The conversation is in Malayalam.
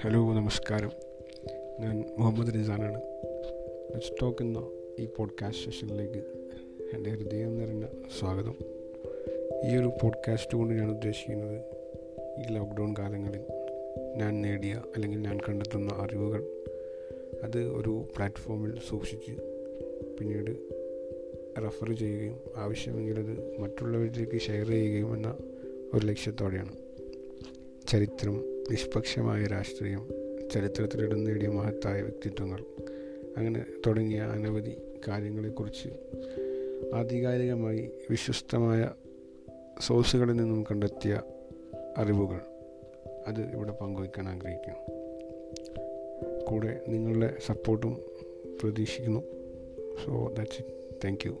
ഹലോ നമസ്കാരം. ഞാൻ മുഹമ്മദ് റിസാനാണ്. ലെറ്റ്സ് ടോക്ക് എന്ന ഈ പോഡ്കാസ്റ്റ് സെഷനിലേക്ക് എന്റെ ഹൃദയം നിറഞ്ഞ സ്വാഗതം. ഈ ഒരു പോഡ്കാസ്റ്റ് കൊണ്ട് ഞാൻ ഉദ്ദേശിക്കുന്നത് ഈ ലോക്ക്ഡൗൺ കാലങ്ങളിൽ ഞാൻ നേടിയ അല്ലെങ്കിൽ ഞാൻ കണ്ടെത്തുന്ന അറിവുകൾ അത് ഒരു പ്ലാറ്റ്ഫോമിൽ സൂക്ഷിച്ച് പിന്നീട് റെഫർ ചെയ്യുകയും ആവശ്യമെങ്കിൽ അത് മറ്റുള്ളവരിലേക്ക് ഷെയർ ചെയ്യുകയും എന്ന ഒരു ലക്ഷ്യത്തോടെയാണ്. ചരിത്രം നിഷ്പക്ഷമായ രാഷ്ട്രീയം ചരിത്രത്തിലിടം നേടിയ മഹത്തായ വ്യക്തിത്വങ്ങൾ അങ്ങനെ തുടങ്ങിയ അനവധി കാര്യങ്ങളെക്കുറിച്ച് ആധികാരികമായി വിശ്വസ്തമായ സോഴ്സുകളിൽ നിന്നും കണ്ടെത്തിയ അറിവുകൾ അത് ഇവിടെ പങ്കുവയ്ക്കാൻ ആഗ്രഹിക്കുന്നു. കൂടെ നിങ്ങളുടെ സപ്പോർട്ടും പ്രതീക്ഷിക്കുന്നു. So that's it thank you